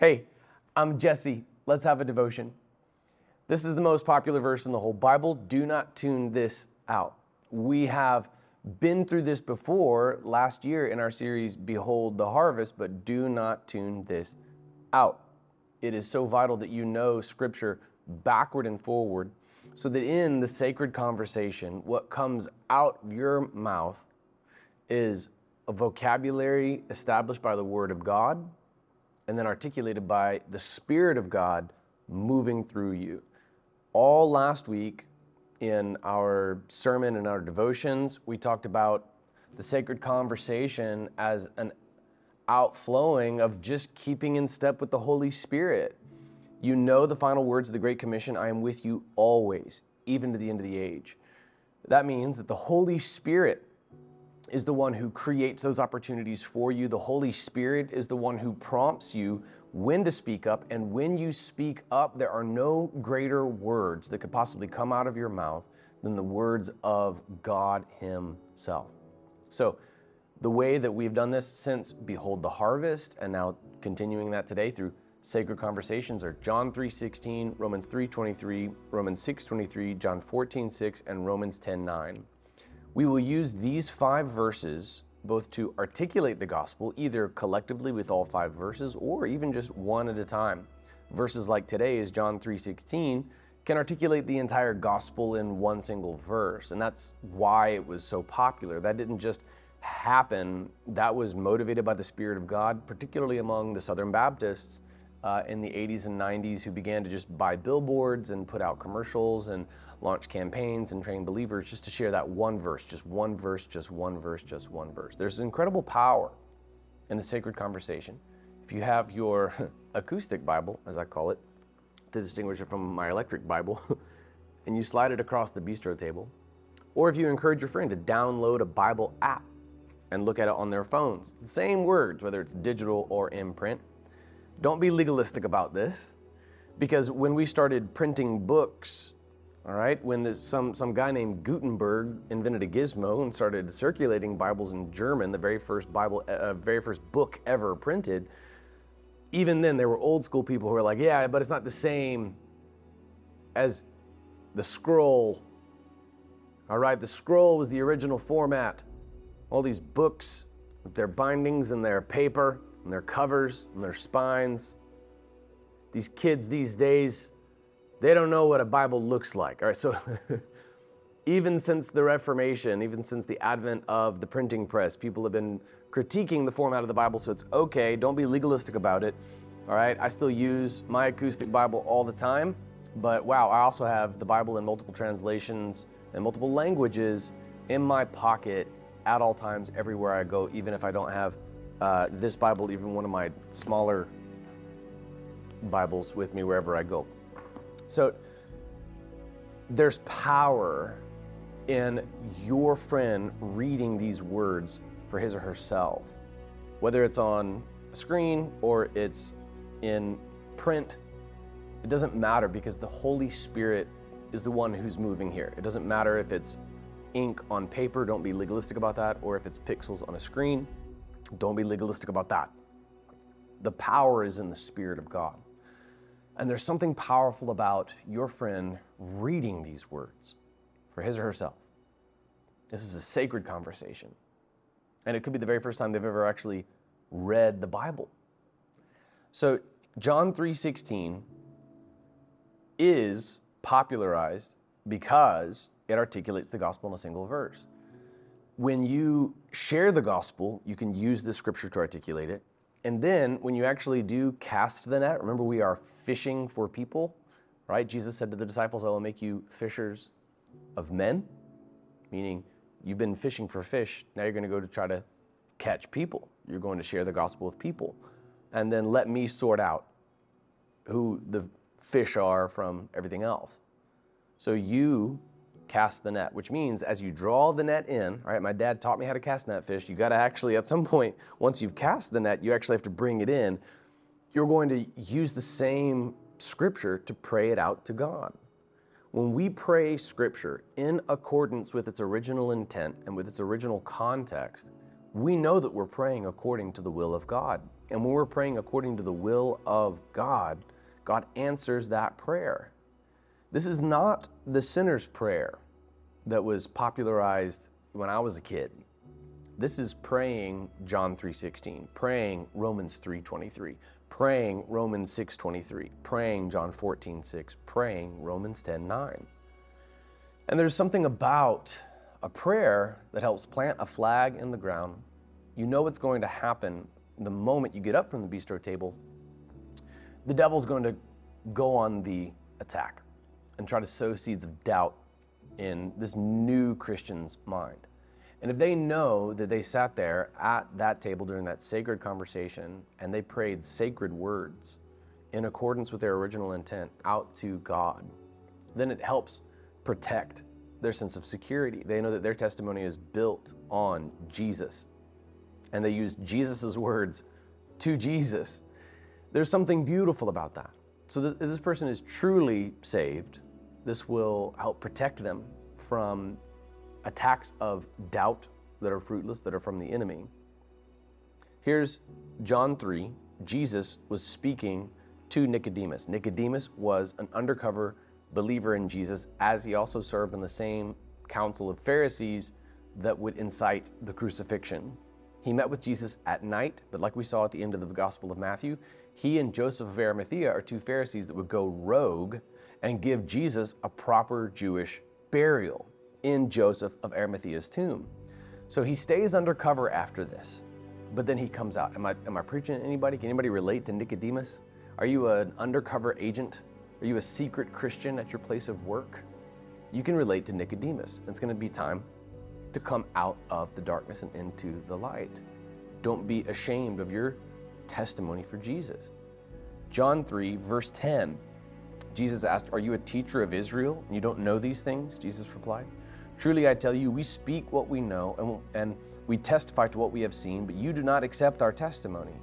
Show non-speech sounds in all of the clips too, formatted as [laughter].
Hey, I'm Jesse. Let's have a devotion. This is the most popular verse in the whole Bible. Do not tune this out. We have been through this before last year in our series, Behold the Harvest, but do not tune this out. It is so vital that you know Scripture backward and forward so that in the sacred conversation, what comes out of your mouth is a vocabulary established by the Word of God and then articulated by the Spirit of God moving through you. All last week in our sermon and our devotions, we talked about the sacred conversation as an outflowing of just keeping in step with the Holy Spirit. You know the final words of the Great Commission I am with you always, even to the end of the age. That means that the Holy Spirit is the one who creates those opportunities for you. The Holy Spirit is the one who prompts you when to speak up. And when you speak up, there are no greater words that could possibly come out of your mouth than the words of God Himself. So, the way that we've done this since Behold the Harvest, and now continuing that today through sacred conversations are John 3:16, Romans 3:23, Romans 6:23, John 14:6, and Romans 10:9. We will use these five verses both to articulate the gospel, either collectively with all five verses or even just one at a time. Verses like today's John 3:16 can articulate the entire gospel in one single verse, and that's why it was so popular. That didn't just happen, that was motivated by the Spirit of God, particularly among the Southern Baptists uh, in the 80s and 90s who began to just buy billboards and put out commercials and launch campaigns and train believers just to share that one verse, just one verse, just one verse, just one verse. There's incredible power in the sacred conversation. If you have your [laughs] acoustic Bible, as I call it, to distinguish it from my electric Bible, [laughs] and you slide it across the bistro table, or if you encourage your friend to download a Bible app and look at it on their phones, the same words, whether it's digital or in print. Don't be legalistic about this, because when we started printing books all right, when some, some guy named Gutenberg invented a gizmo and started circulating Bibles in German, the very first Bible, uh, very first book ever printed, even then there were old school people who were like, yeah, but it's not the same as the scroll. All right, the scroll was the original format. All these books with their bindings and their paper and their covers and their spines. These kids these days, they don't know what a Bible looks like. All right, so [laughs] even since the Reformation, even since the advent of the printing press, people have been critiquing the format of the Bible, so it's okay. Don't be legalistic about it. All right, I still use my acoustic Bible all the time, but wow, I also have the Bible in multiple translations and multiple languages in my pocket at all times, everywhere I go, even if I don't have uh, this Bible, even one of my smaller Bibles with me wherever I go. So there's power in your friend reading these words for his or herself, whether it's on a screen or it's in print. It doesn't matter because the Holy Spirit is the one who's moving here. It doesn't matter if it's ink on paper, don't be legalistic about that, or if it's pixels on a screen, don't be legalistic about that. The power is in the Spirit of God. And there's something powerful about your friend reading these words for his or herself. This is a sacred conversation. And it could be the very first time they've ever actually read the Bible. So John 3:16 is popularized because it articulates the gospel in a single verse. When you share the gospel, you can use the scripture to articulate it. And then when you actually do cast the net, remember we are fishing for people, right? Jesus said to the disciples, I will make you fishers of men, meaning you've been fishing for fish. Now you're going to go to try to catch people. You're going to share the gospel with people. And then let me sort out who the fish are from everything else. So you cast the net, which means as you draw the net in, all right, my dad taught me how to cast net fish. You got to actually, at some point, once you've cast the net, you actually have to bring it in. You're going to use the same scripture to pray it out to God. When we pray scripture in accordance with its original intent and with its original context, we know that we're praying according to the will of God. And when we're praying according to the will of God, God answers that prayer. This is not the sinner's prayer that was popularized when I was a kid. This is praying John 3:16, praying Romans 3:23, praying Romans 6:23, praying John 14:6, praying Romans 10:9. And there's something about a prayer that helps plant a flag in the ground. You know what's going to happen the moment you get up from the bistro table. The devil's going to go on the attack and try to sow seeds of doubt in this new Christian's mind. And if they know that they sat there at that table during that sacred conversation and they prayed sacred words in accordance with their original intent out to God, then it helps protect their sense of security. They know that their testimony is built on Jesus. And they use Jesus' words to Jesus. There's something beautiful about that. So this person is truly saved. This will help protect them from attacks of doubt that are fruitless, that are from the enemy. Here's John 3. Jesus was speaking to Nicodemus. Nicodemus was an undercover believer in Jesus, as he also served in the same council of Pharisees that would incite the crucifixion. He met with Jesus at night, but like we saw at the end of the Gospel of Matthew, he and Joseph of Arimathea are two Pharisees that would go rogue and give Jesus a proper Jewish burial in Joseph of Arimathea's tomb. So he stays undercover after this, but then he comes out. Am I, am I preaching to anybody? Can anybody relate to Nicodemus? Are you an undercover agent? Are you a secret Christian at your place of work? You can relate to Nicodemus. It's going to be time to come out of the darkness and into the light. Don't be ashamed of your testimony for Jesus. John 3, verse 10. Jesus asked, Are you a teacher of Israel and you don't know these things? Jesus replied, Truly I tell you, we speak what we know and, we testify to what we have seen, but you do not accept our testimony.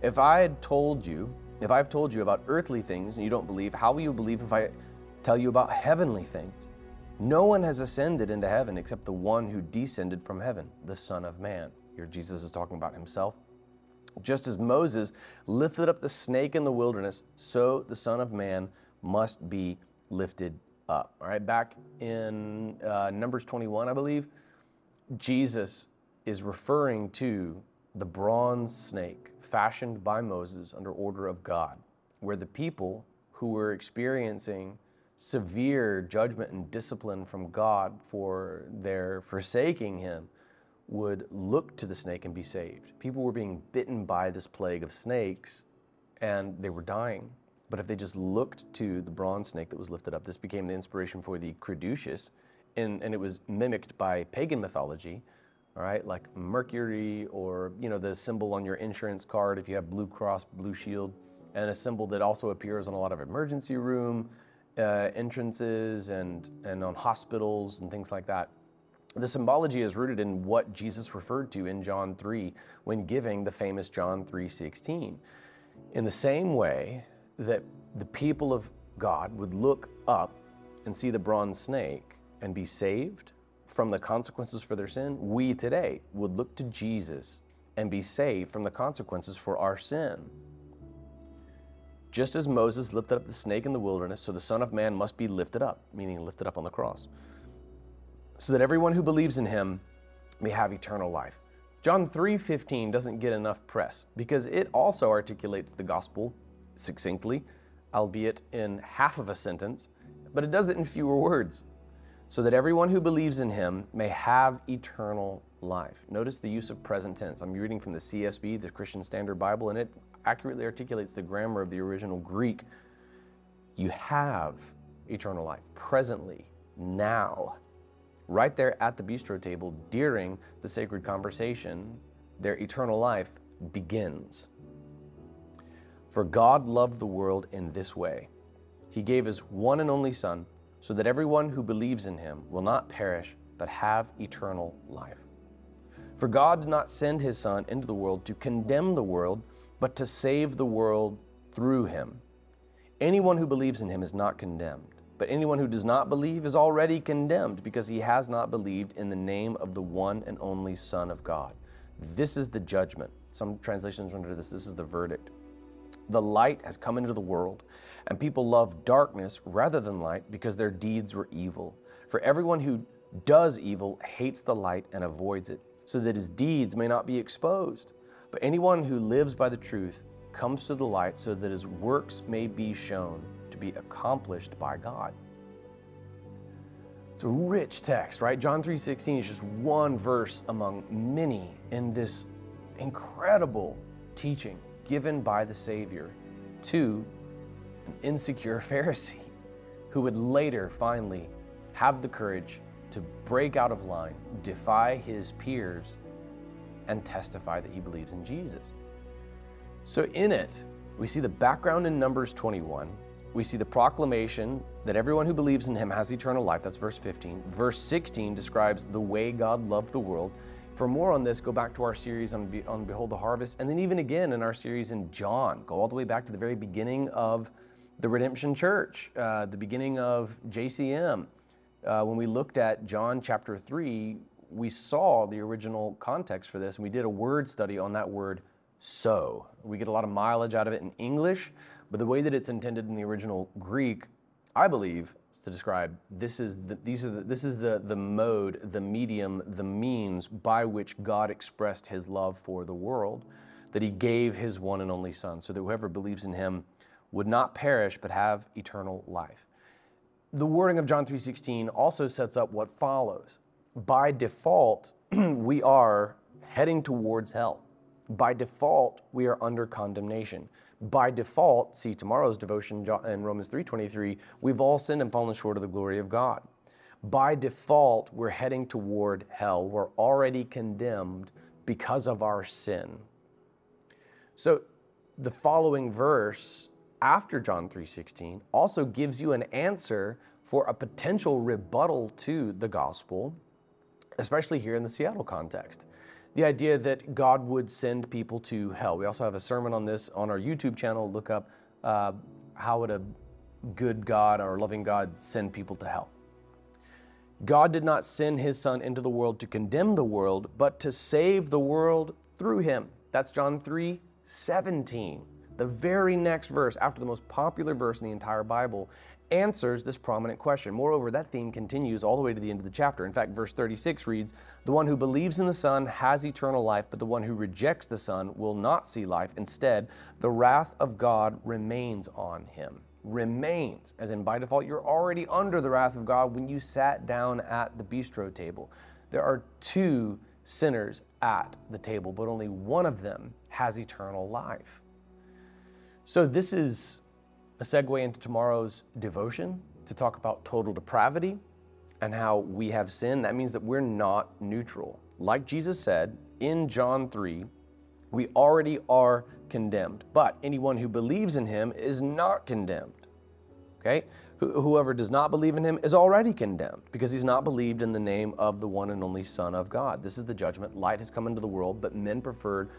If I had told you, if I've told you about earthly things and you don't believe, how will you believe if I tell you about heavenly things? No one has ascended into heaven except the one who descended from heaven, the Son of Man. Here Jesus is talking about himself. Just as Moses lifted up the snake in the wilderness, so the Son of Man must be lifted up. All right, back in uh, Numbers 21, I believe, Jesus is referring to the bronze snake fashioned by Moses under order of God, where the people who were experiencing severe judgment and discipline from God for their forsaking him would look to the snake and be saved. People were being bitten by this plague of snakes and they were dying. But if they just looked to the bronze snake that was lifted up, this became the inspiration for the caduceus, and, and it was mimicked by pagan mythology, all right, like Mercury or you know the symbol on your insurance card if you have Blue Cross Blue Shield, and a symbol that also appears on a lot of emergency room uh, entrances and and on hospitals and things like that. The symbology is rooted in what Jesus referred to in John 3 when giving the famous John 3:16. In the same way that the people of God would look up and see the bronze snake and be saved from the consequences for their sin, we today would look to Jesus and be saved from the consequences for our sin. Just as Moses lifted up the snake in the wilderness, so the Son of Man must be lifted up, meaning lifted up on the cross, so that everyone who believes in him may have eternal life. John 3:15 doesn't get enough press because it also articulates the gospel succinctly, albeit in half of a sentence, but it does it in fewer words, so that everyone who believes in him may have eternal life. Notice the use of present tense. I'm reading from the CSB, the Christian Standard Bible, and it accurately articulates the grammar of the original Greek. You have eternal life presently, now, right there at the bistro table during the sacred conversation. Their eternal life begins. For God loved the world in this way He gave His one and only Son, so that everyone who believes in Him will not perish, but have eternal life. For God did not send His Son into the world to condemn the world, but to save the world through Him. Anyone who believes in Him is not condemned, but anyone who does not believe is already condemned because he has not believed in the name of the one and only Son of God. This is the judgment. Some translations render this this is the verdict. The light has come into the world, and people love darkness rather than light because their deeds were evil. For everyone who does evil hates the light and avoids it, so that his deeds may not be exposed. But anyone who lives by the truth comes to the light so that his works may be shown to be accomplished by God. It's a rich text, right? John 3:16 is just one verse among many in this incredible teaching given by the Savior to an insecure [laughs] Pharisee who would later finally have the courage to break out of line, defy his peers, and testify that he believes in Jesus. So, in it, we see the background in Numbers 21. We see the proclamation that everyone who believes in him has eternal life. That's verse 15. Verse 16 describes the way God loved the world. For more on this, go back to our series on, Be- on Behold the Harvest, and then even again in our series in John. Go all the way back to the very beginning of the Redemption Church, uh, the beginning of JCM. Uh, when we looked at John chapter 3, we saw the original context for this, and we did a word study on that word so. We get a lot of mileage out of it in English, but the way that it's intended in the original Greek, I believe, to describe this is the, these are the, this is the, the mode, the medium, the means by which God expressed his love for the world, that he gave his one and only Son, so that whoever believes in him would not perish but have eternal life. The wording of John 3:16 also sets up what follows. By default, [clears throat] we are heading towards hell. By default, we are under condemnation. By default, see tomorrow's devotion in Romans 3:23, we've all sinned and fallen short of the glory of God. By default, we're heading toward hell. We're already condemned because of our sin. So the following verse after John 3:16 also gives you an answer for a potential rebuttal to the gospel, especially here in the Seattle context. The idea that God would send people to hell. We also have a sermon on this on our YouTube channel. Look up uh, how would a good God or loving God send people to hell. God did not send his son into the world to condemn the world, but to save the world through him. That's John 3 17. The very next verse, after the most popular verse in the entire Bible, answers this prominent question. Moreover, that theme continues all the way to the end of the chapter. In fact, verse 36 reads The one who believes in the Son has eternal life, but the one who rejects the Son will not see life. Instead, the wrath of God remains on him. Remains, as in by default, you're already under the wrath of God when you sat down at the bistro table. There are two sinners at the table, but only one of them has eternal life. So, this is a segue into tomorrow's devotion to talk about total depravity and how we have sin. That means that we're not neutral. Like Jesus said in John 3, we already are condemned, but anyone who believes in him is not condemned. Okay? Whoever does not believe in him is already condemned because he's not believed in the name of the one and only Son of God. This is the judgment. Light has come into the world, but men preferred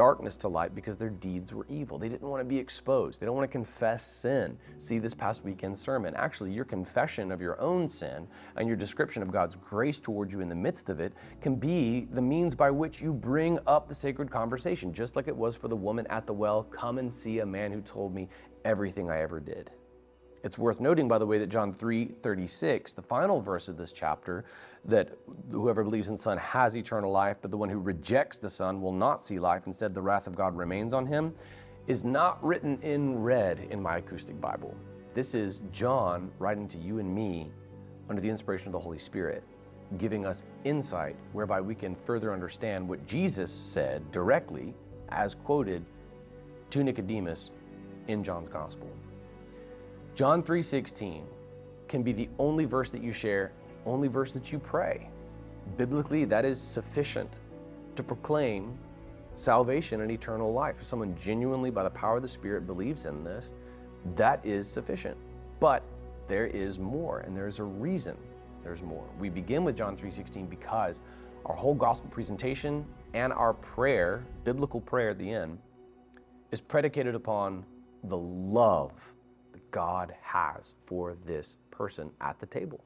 darkness to light because their deeds were evil. They didn't want to be exposed. They don't want to confess sin. See this past weekend's sermon. Actually, your confession of your own sin and your description of God's grace towards you in the midst of it can be the means by which you bring up the sacred conversation, just like it was for the woman at the well. Come and see a man who told me everything I ever did. It's worth noting, by the way, that John 3 36, the final verse of this chapter, that whoever believes in the Son has eternal life, but the one who rejects the Son will not see life. Instead, the wrath of God remains on him, is not written in red in my acoustic Bible. This is John writing to you and me under the inspiration of the Holy Spirit, giving us insight whereby we can further understand what Jesus said directly, as quoted to Nicodemus in John's Gospel. John 3:16 can be the only verse that you share, the only verse that you pray. Biblically, that is sufficient to proclaim salvation and eternal life. If someone genuinely by the power of the Spirit believes in this, that is sufficient. But there is more and there's a reason there's more. We begin with John 3:16 because our whole gospel presentation and our prayer, biblical prayer at the end, is predicated upon the love God has for this person at the table.